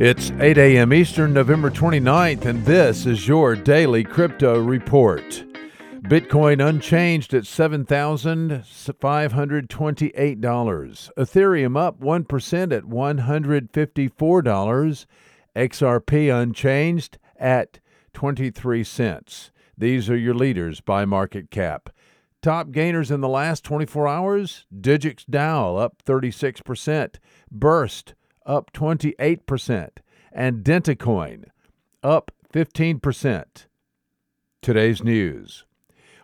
It's 8 a.m. Eastern, November 29th, and this is your daily crypto report. Bitcoin unchanged at $7,528. Ethereum up 1% at $154. XRP unchanged at 23 cents. These are your leaders by market cap. Top gainers in the last 24 hours Digix DAO up 36%, Burst up 28%, and Dentacoin up 15%. Today's news.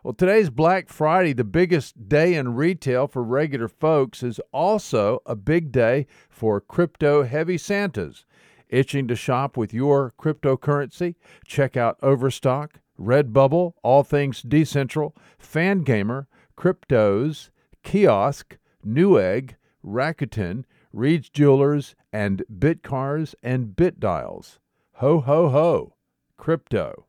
Well, today's Black Friday, the biggest day in retail for regular folks, is also a big day for crypto heavy Santas. Itching to shop with your cryptocurrency? Check out Overstock, Redbubble, All Things Decentral, Fangamer, Cryptos, Kiosk, Newegg, Rakuten, Reed's Jewelers, and Bitcars and BitDials. Ho, ho, ho. Crypto.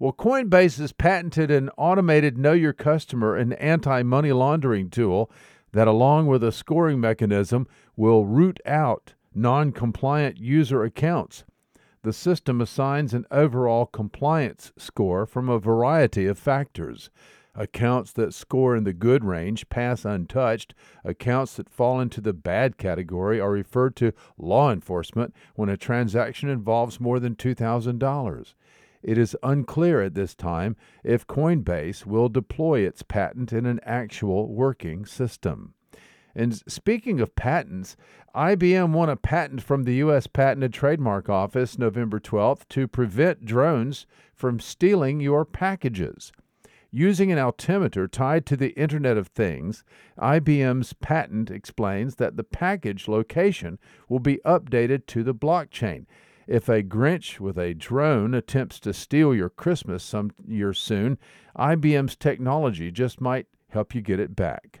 Well, Coinbase has patented an automated Know Your Customer and anti money laundering tool that, along with a scoring mechanism, will root out non compliant user accounts. The system assigns an overall compliance score from a variety of factors. Accounts that score in the good range pass untouched. Accounts that fall into the bad category are referred to law enforcement when a transaction involves more than $2,000. It is unclear at this time if Coinbase will deploy its patent in an actual working system. And speaking of patents, IBM won a patent from the U.S. Patent and Trademark Office November 12th to prevent drones from stealing your packages. Using an altimeter tied to the Internet of Things, IBM's patent explains that the package location will be updated to the blockchain. If a Grinch with a drone attempts to steal your Christmas some year soon, IBM's technology just might help you get it back.